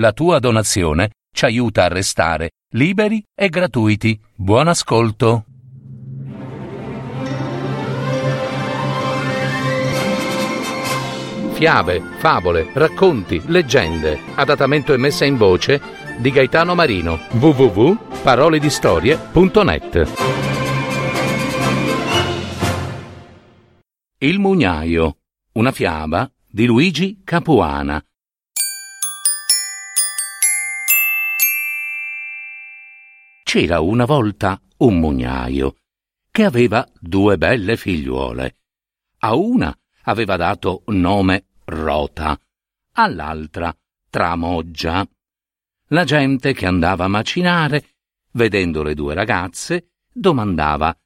La tua donazione ci aiuta a restare liberi e gratuiti. Buon ascolto. Fiabe, favole, racconti, leggende. Adattamento e messa in voce di Gaetano Marino. www.paroledistorie.net Il mugnaio. Una fiaba di Luigi Capuana. C'era una volta un mugnaio che aveva due belle figliuole. A una aveva dato nome Rota, all'altra Tramoggia. La gente che andava a macinare, vedendo le due ragazze, domandava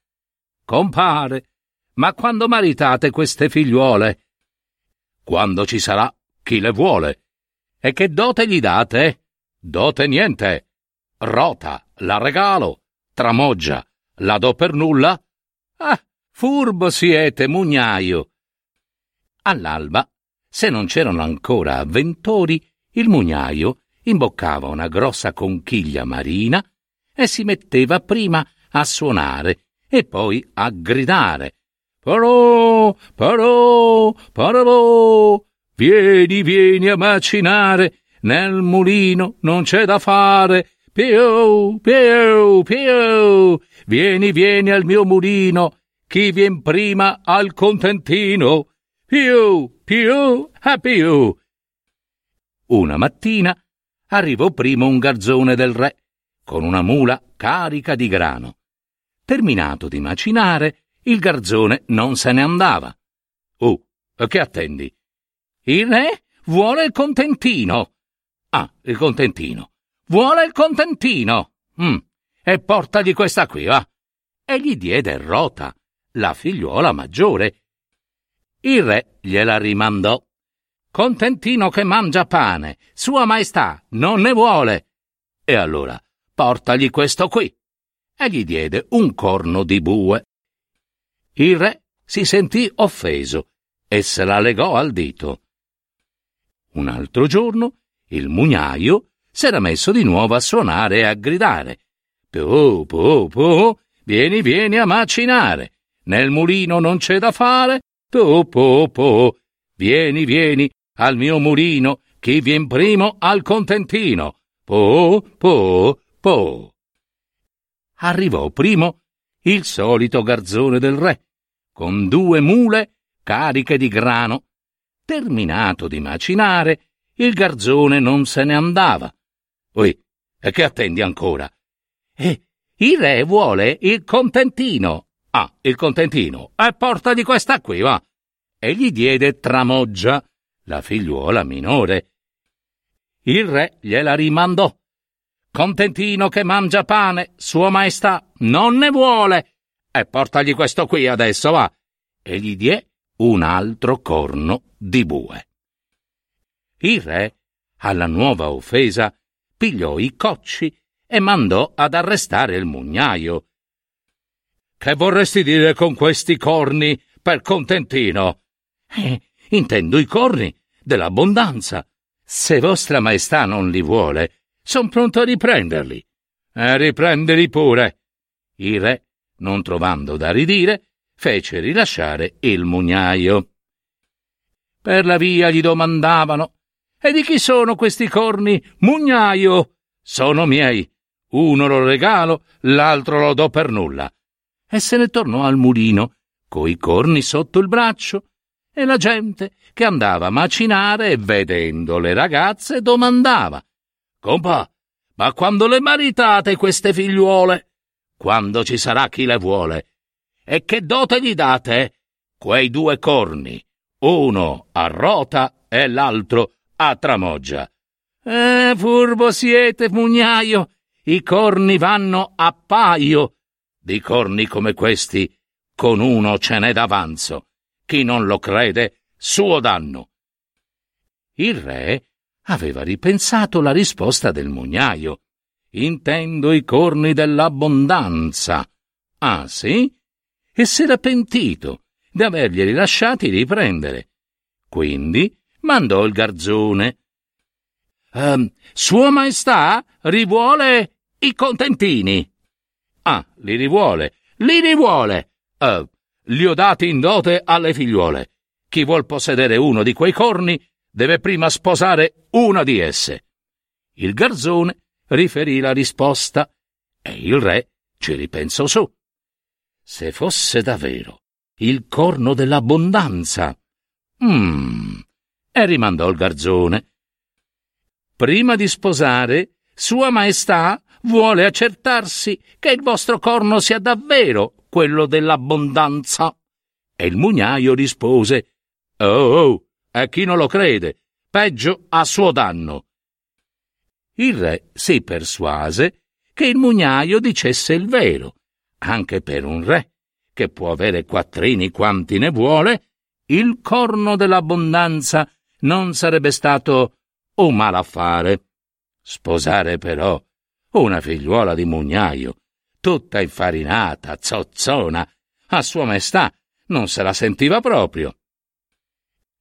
Compare, ma quando maritate queste figliuole? Quando ci sarà chi le vuole. E che dote gli date? Dote niente. Rota, la regalo. Tramoggia, la do per nulla? Ah, furbo siete, mugnaio. All'alba, se non c'erano ancora avventori, il mugnaio imboccava una grossa conchiglia marina e si metteva prima a suonare e poi a gridare. Parò, parò, parò, vieni, vieni a macinare, nel mulino non c'è da fare, Piu, piu, piu, vieni, vieni al mio mulino, chi vien prima al contentino, più, più, a più. Una mattina arrivò primo un garzone del re, con una mula carica di grano. Terminato di macinare, il garzone non se ne andava. Oh, che attendi? Il re vuole il contentino. Ah, il contentino. Vuole il contentino. Mm. E portagli questa qui, va. E gli diede Rota, la figliuola maggiore. Il re gliela rimandò. Contentino che mangia pane, Sua Maestà non ne vuole. E allora portagli questo qui. E gli diede un corno di bue. Il re si sentì offeso e se la legò al dito. Un altro giorno il mugnaio s'era messo di nuovo a suonare e a gridare. Po, po, po, vieni, vieni a macinare. Nel mulino non c'è da fare. Po, po, po, vieni, vieni al mio mulino. Chi vien primo al contentino. Po, po, po. Arrivò primo il solito garzone del re, con due mule cariche di grano. Terminato di macinare, il garzone non se ne andava Oi, e che attendi ancora? Eh, il re vuole il contentino. Ah, il contentino. E portagli questa qui, va. E gli diede Tramoggia, la figliuola minore. Il re gliela rimandò. Contentino che mangia pane, sua maestà non ne vuole. E portagli questo qui adesso, va. E gli diè un altro corno di bue. Il re, alla nuova offesa, pigliò i cocci e mandò ad arrestare il mugnaio. Che vorresti dire con questi corni per contentino? Eh, intendo i corni dell'abbondanza. Se vostra maestà non li vuole, son pronto a riprenderli. E riprenderli pure. Il re, non trovando da ridire, fece rilasciare il mugnaio. Per la via gli domandavano e di chi sono questi corni? Mugnaio! Sono miei. Uno lo regalo, l'altro lo do per nulla. E se ne tornò al mulino, coi corni sotto il braccio, e la gente che andava a macinare vedendo le ragazze domandava Compa, ma quando le maritate queste figliuole? Quando ci sarà chi le vuole? E che dote gli date? Quei due corni, uno a rota e l'altro a Tramoggia. Eh, furbo siete, mugnaio, i corni vanno a paio. Di corni come questi, con uno ce n'è d'avanzo. Chi non lo crede, suo danno. Il re aveva ripensato la risposta del mugnaio. Intendo i corni dell'abbondanza. Ah, sì? E s'era pentito di averglieli lasciati riprendere. Quindi mandò il garzone. Um, Sua Maestà rivuole i contentini. Ah, li rivuole, li rivuole. Uh, li ho dati in dote alle figliuole. Chi vuol possedere uno di quei corni deve prima sposare una di esse. Il garzone riferì la risposta e il re ci ripensò su. Se fosse davvero il corno dell'abbondanza. Mmm. E rimandò il garzone. Prima di sposare, Sua Maestà vuole accertarsi che il vostro corno sia davvero quello dell'abbondanza. E il mugnaio rispose Oh, oh, a chi non lo crede, peggio a suo danno. Il re si persuase che il mugnaio dicesse il vero, anche per un re, che può avere quattrini quanti ne vuole, il corno dell'abbondanza non sarebbe stato un malaffare. Sposare però una figliuola di mugnaio, tutta infarinata, zozzona, a sua maestà non se la sentiva proprio.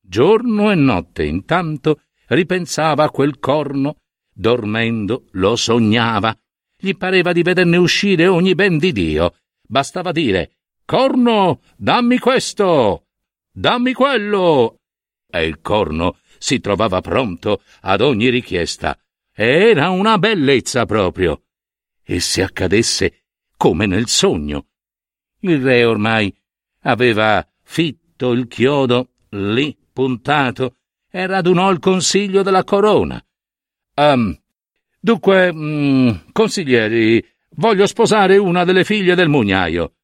Giorno e notte intanto ripensava a quel corno, dormendo lo sognava. Gli pareva di vederne uscire ogni ben di Dio. Bastava dire Corno, dammi questo, dammi quello. E il corno si trovava pronto ad ogni richiesta. Era una bellezza proprio. E se accadesse come nel sogno. Il re ormai aveva fitto il chiodo lì puntato e radunò il consiglio della corona. Um, dunque, um, consiglieri, voglio sposare una delle figlie del mugnaio.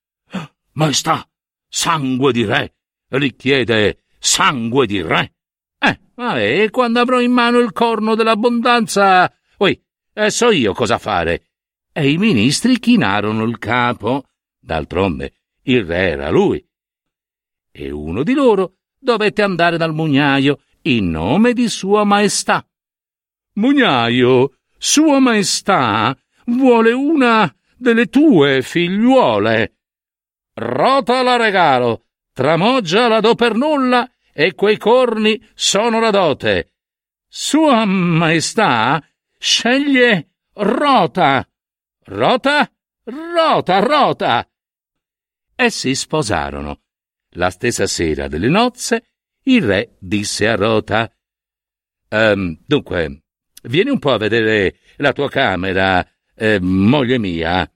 Maestà, sangue di re, richiede sangue di re. Eh, vabbè, e quando avrò in mano il corno dell'abbondanza, oi, eh, so io cosa fare. E i ministri chinarono il capo. D'altronde, il re era lui. E uno di loro dovette andare dal mugnaio in nome di Sua Maestà. Mugnaio, Sua Maestà vuole una delle tue figliuole. Rota la regalo, Tramoggia la do per nulla e quei corni sono la dote. Sua Maestà sceglie Rota. Rota, Rota, Rota. E si sposarono. La stessa sera delle nozze, il re disse a Rota: um, Dunque, vieni un po' a vedere la tua camera, eh, moglie mia.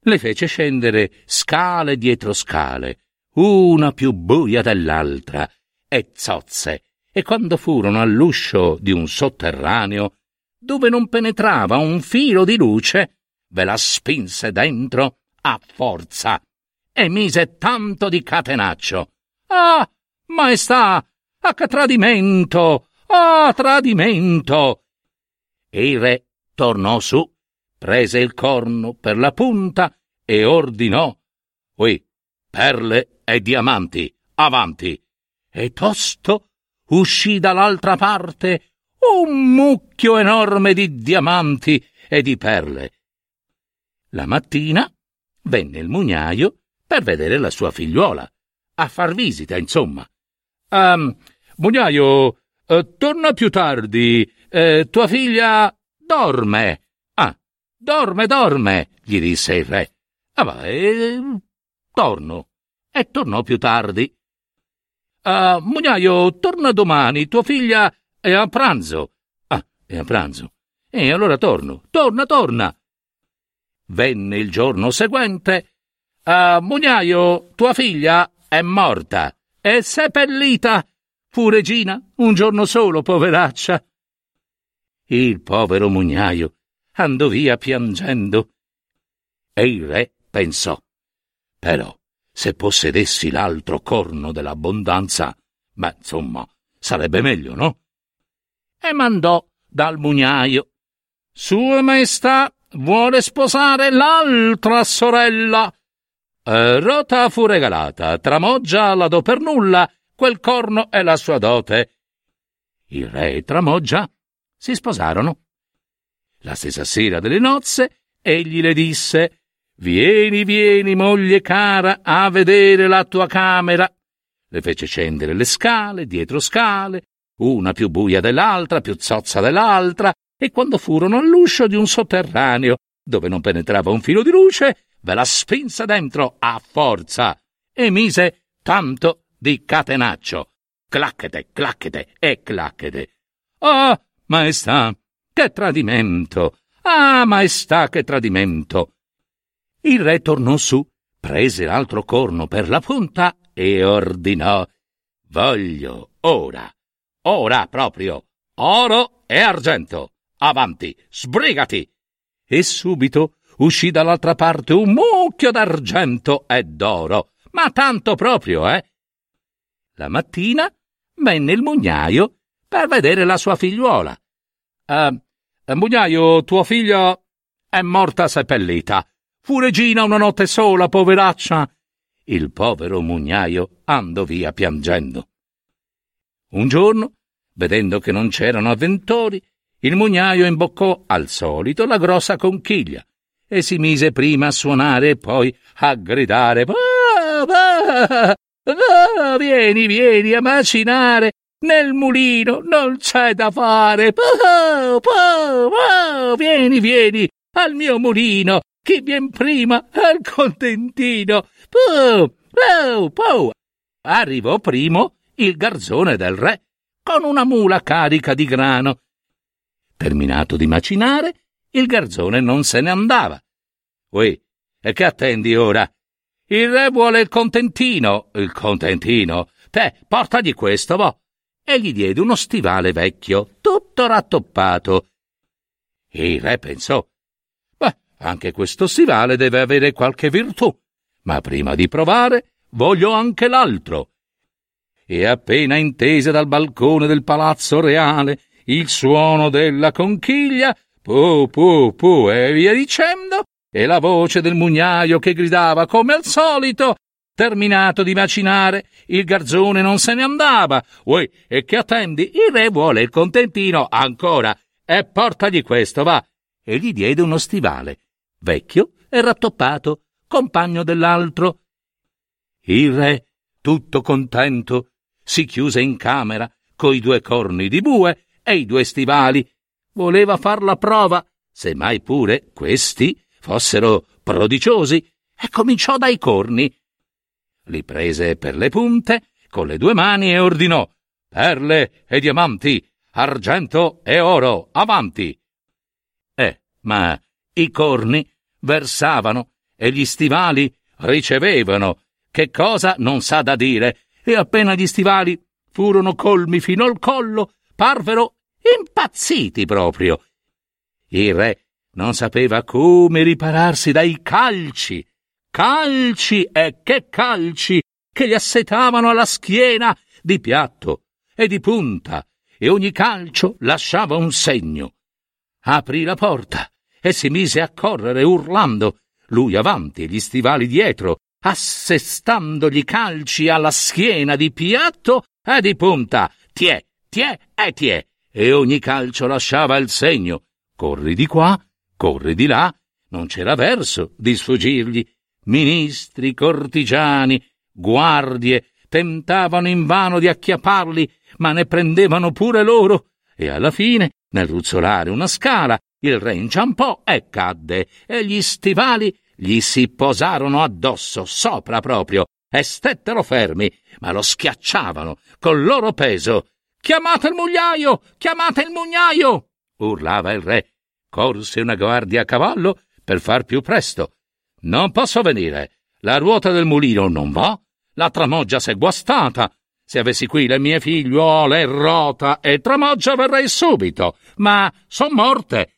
Le fece scendere scale dietro scale, una più buia dell'altra, e zozze, e quando furono all'uscio di un sotterraneo, dove non penetrava un filo di luce, ve la spinse dentro a forza e mise tanto di catenaccio. Ah, maestà, a che tradimento! Ah, tradimento! E il re tornò su, prese il corno per la punta e ordinò: Ui, perle e diamanti, avanti! E tosto uscì dall'altra parte un mucchio enorme di diamanti e di perle. La mattina venne il mugnaio per vedere la sua figliuola, a far visita, insomma. Um, mugnaio, uh, torna più tardi. Uh, tua figlia dorme. Ah, dorme, dorme, gli disse il re. Ah, va, eh, torno. E tornò più tardi. Uh, mugnaio, torna domani, tua figlia è a pranzo. Ah, è a pranzo. E allora torno. Torna, torna. Venne il giorno seguente Uh, mugnaio, tua figlia è morta, è seppellita. Fu regina un giorno solo, poveraccia. Il povero mugnaio andò via piangendo. E il re pensò, però, se possedessi l'altro corno dell'abbondanza, beh, insomma, sarebbe meglio, no? E mandò dal mugnaio. Sua Maestà vuole sposare l'altra sorella Rota fu regalata, Tramoggia la do per nulla, quel corno è la sua dote. Il re e Tramoggia si sposarono. La stessa sera delle nozze, egli le disse Vieni, vieni, moglie cara, a vedere la tua camera. Le fece scendere le scale, dietro scale, una più buia dell'altra, più zozza dell'altra, e quando furono all'uscio di un sotterraneo, dove non penetrava un filo di luce, ve la spinse dentro a forza e mise tanto di catenaccio. Clacchete, clacchete e clacchete. Ah, maestà, che tradimento! Ah, maestà, che tradimento! Il re tornò su, prese l'altro corno per la punta e ordinò Voglio ora, ora proprio, oro e argento. Avanti, sbrigati! E subito uscì dall'altra parte un mucchio d'argento e d'oro, ma tanto proprio, eh? La mattina venne il mugnaio per vedere la sua figliuola. Uh, mugnaio, tua figlia è morta seppellita. Fu regina una notte sola, poveraccia. Il povero mugnaio andò via piangendo. Un giorno, vedendo che non c'erano avventori, il mugnaio imboccò al solito la grossa conchiglia e si mise prima a suonare e poi a gridare va, va, va, vieni, vieni a macinare nel mulino non c'è da fare. Po, po, po, vieni, vieni al mio mulino. Chi vien prima al contentino. Po, po, po. Arrivò primo il garzone del re con una mula carica di grano. Terminato di macinare, il garzone non se ne andava. Ui, e che attendi ora? Il re vuole il contentino. Il contentino? Te, portagli questo, boh e gli diede uno stivale vecchio, tutto rattoppato. Il re pensò, anche questo stivale deve avere qualche virtù, ma prima di provare voglio anche l'altro. E appena intese dal balcone del palazzo reale il suono della conchiglia, pu pu pu e via dicendo, e la voce del mugnaio che gridava come al solito Terminato di macinare, il garzone non se ne andava. Uè, e che attendi? Il re vuole il contentino ancora. E portagli questo, va. E gli diede uno stivale, vecchio e rattoppato, compagno dell'altro. Il re, tutto contento, si chiuse in camera coi due corni di bue e i due stivali. Voleva far la prova, se mai pure questi fossero prodigiosi, e cominciò dai corni li prese per le punte con le due mani e ordinò perle e diamanti, argento e oro, avanti. Eh, ma i corni versavano e gli stivali ricevevano, che cosa non sa da dire, e appena gli stivali furono colmi fino al collo, parvero impazziti proprio. Il re non sapeva come ripararsi dai calci calci e che calci che gli assetavano alla schiena di piatto e di punta, e ogni calcio lasciava un segno. Aprì la porta e si mise a correre urlando, lui avanti e gli stivali dietro, assestandogli calci alla schiena di piatto e di punta. Tiè, tiè e tiè, e ogni calcio lasciava il segno. Corri di qua, corri di là, non c'era verso di sfuggirgli, Ministri, cortigiani, guardie tentavano invano di acchiapparli, ma ne prendevano pure loro, e alla fine, nel ruzzolare una scala, il re inciampò e cadde, e gli stivali gli si posarono addosso, sopra proprio, e stettero fermi, ma lo schiacciavano col loro peso. Chiamate il mugnaio! Chiamate il mugnaio! urlava il re. Corse una guardia a cavallo per far più presto, non posso venire. La ruota del mulino non va. La tramoggia s'è guastata. Se avessi qui le mie figliuole, Rota e Tramoggia verrei subito, ma son morte.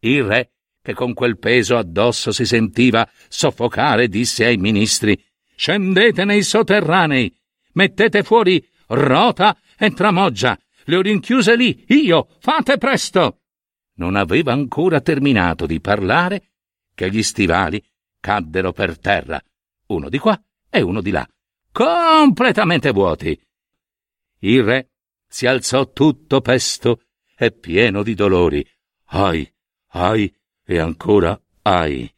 Il re, che con quel peso addosso si sentiva soffocare, disse ai ministri Scendete nei sotterranei, mettete fuori Rota e Tramoggia, le ho rinchiuse lì, io, fate presto. Non aveva ancora terminato di parlare che gli stivali caddero per terra, uno di qua e uno di là, completamente vuoti. Il re si alzò tutto pesto e pieno di dolori. Ai, ai e ancora ai.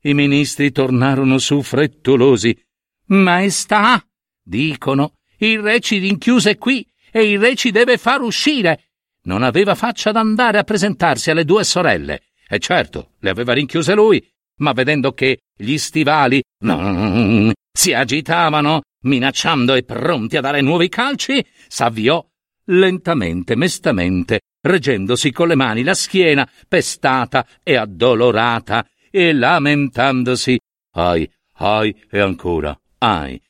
I ministri tornarono su frettolosi. Maestà, dicono, il re ci rinchiuse qui e il re ci deve far uscire. non aveva faccia d'andare a presentarsi alle due sorelle. E certo, le aveva rinchiuse lui, ma vedendo che gli stivali si agitavano, minacciando e pronti a dare nuovi calci, s'avviò lentamente, mestamente, reggendosi con le mani la schiena pestata e addolorata e lamentandosi. Ai, ai e ancora, ai.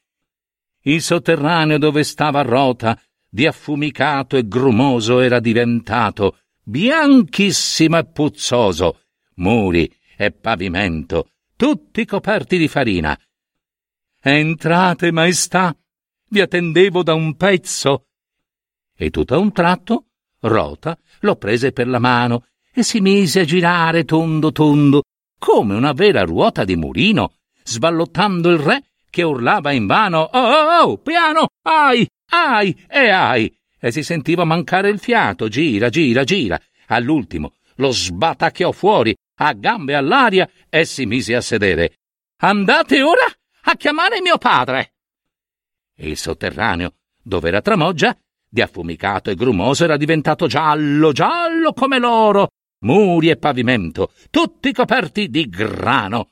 Il sotterraneo dove stava rota di affumicato e grumoso era diventato, bianchissimo e puzzoso, muri e pavimento, tutti coperti di farina. Entrate, maestà, vi attendevo da un pezzo. E tutto a un tratto, Rota lo prese per la mano e si mise a girare tondo tondo, come una vera ruota di mulino, sballottando il re che urlava invano Oh, oh, oh, piano, ai, ai e ai, e si sentiva mancare il fiato, gira, gira, gira. All'ultimo lo sbatacchiò fuori, a gambe all'aria, e si mise a sedere. Andate ora a chiamare mio padre. Il sotterraneo, dove era Tramoggia, di affumicato e grumoso era diventato giallo, giallo come l'oro, muri e pavimento, tutti coperti di grano.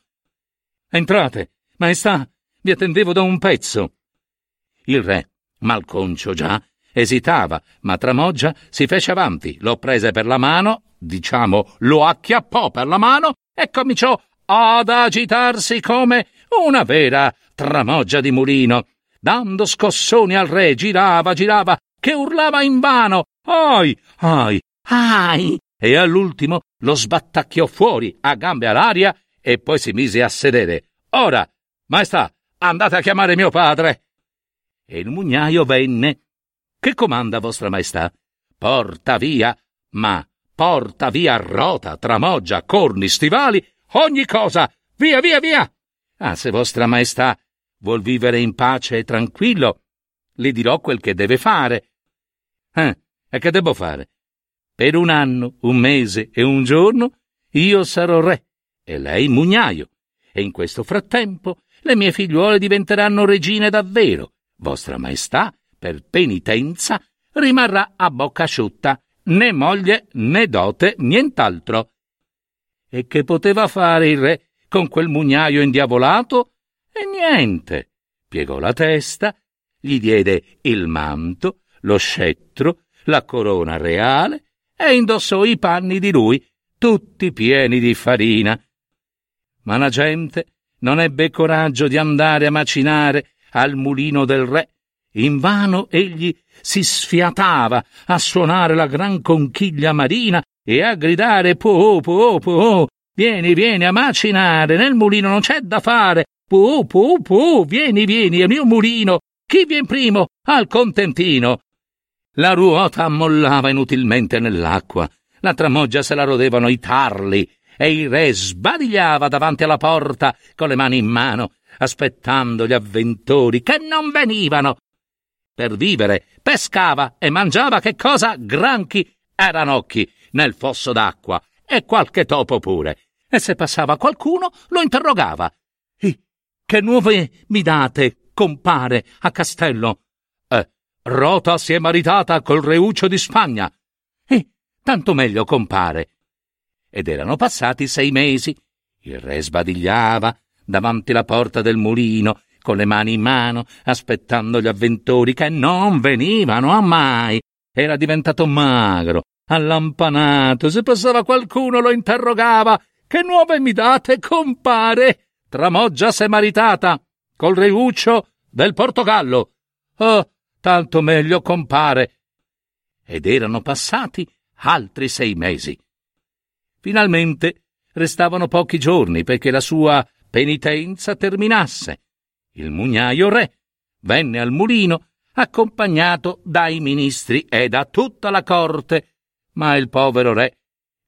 Entrate, maestà, vi attendevo da un pezzo. Il re malconcio già, esitava, ma Tramoggia si fece avanti, lo prese per la mano, diciamo lo acchiappò per la mano e cominciò ad agitarsi come una vera Tramoggia di mulino. Dando scossoni al re, girava, girava, che urlava invano Ai, ai, ai! E all'ultimo lo sbattacchiò fuori a gambe all'aria e poi si mise a sedere. Ora, maestà, andate a chiamare mio padre e il mugnaio venne. Che comanda, vostra maestà? Porta via, ma porta via rota, tramoggia, corni, stivali, ogni cosa, via, via, via. Ah, se vostra maestà vuol vivere in pace e tranquillo, le dirò quel che deve fare. Eh, e che devo fare? Per un anno, un mese e un giorno io sarò re e lei mugnaio, e in questo frattempo le mie figliuole diventeranno regine davvero Vostra Maestà, per penitenza, rimarrà a bocca asciutta, né moglie né dote, nient'altro. E che poteva fare il re con quel mugnaio indiavolato? E niente. Piegò la testa, gli diede il manto, lo scettro, la corona reale e indossò i panni di lui, tutti pieni di farina. Ma la gente non ebbe coraggio di andare a macinare al mulino del re. Invano egli si sfiatava a suonare la gran conchiglia marina e a gridare po po po vieni vieni a macinare nel mulino non c'è da fare po po po vieni vieni al mio mulino chi vien primo al contentino la ruota ammollava inutilmente nell'acqua la tramoggia se la rodevano i tarli e il re sbadigliava davanti alla porta con le mani in mano aspettando gli avventori che non venivano. Per vivere pescava e mangiava che cosa? Granchi e ranocchi nel fosso d'acqua e qualche topo pure. E se passava qualcuno lo interrogava. Che nuove mi date, compare, a castello? Eh, Rota si è maritata col reuccio di Spagna. E tanto meglio, compare. Ed erano passati sei mesi. Il re sbadigliava, davanti la porta del mulino, con le mani in mano, aspettando gli avventori che non venivano a mai. Era diventato magro, allampanato. Se passava qualcuno lo interrogava. Che nuove mi date, compare? Tramoggia s'è maritata col reuccio del Portogallo. Oh, tanto meglio, compare. Ed erano passati altri sei mesi. Finalmente restavano pochi giorni perché la sua penitenza terminasse. Il mugnaio re venne al mulino accompagnato dai ministri e da tutta la corte, ma il povero re,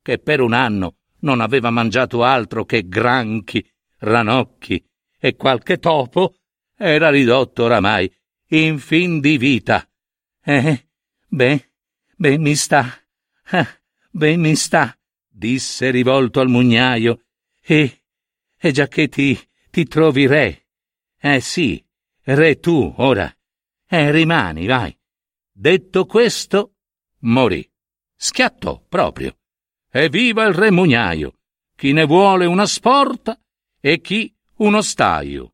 che per un anno non aveva mangiato altro che granchi, ranocchi e qualche topo, era ridotto oramai in fin di vita. Eh, beh, ben mi sta, eh, ben mi sta, disse rivolto al mugnaio, e e giacché ti, ti trovi re. Eh sì, re tu, ora. Eh, rimani, vai. Detto questo, morì. Schiattò proprio. Evviva il re mugnaio! Chi ne vuole una sporta e chi uno staio.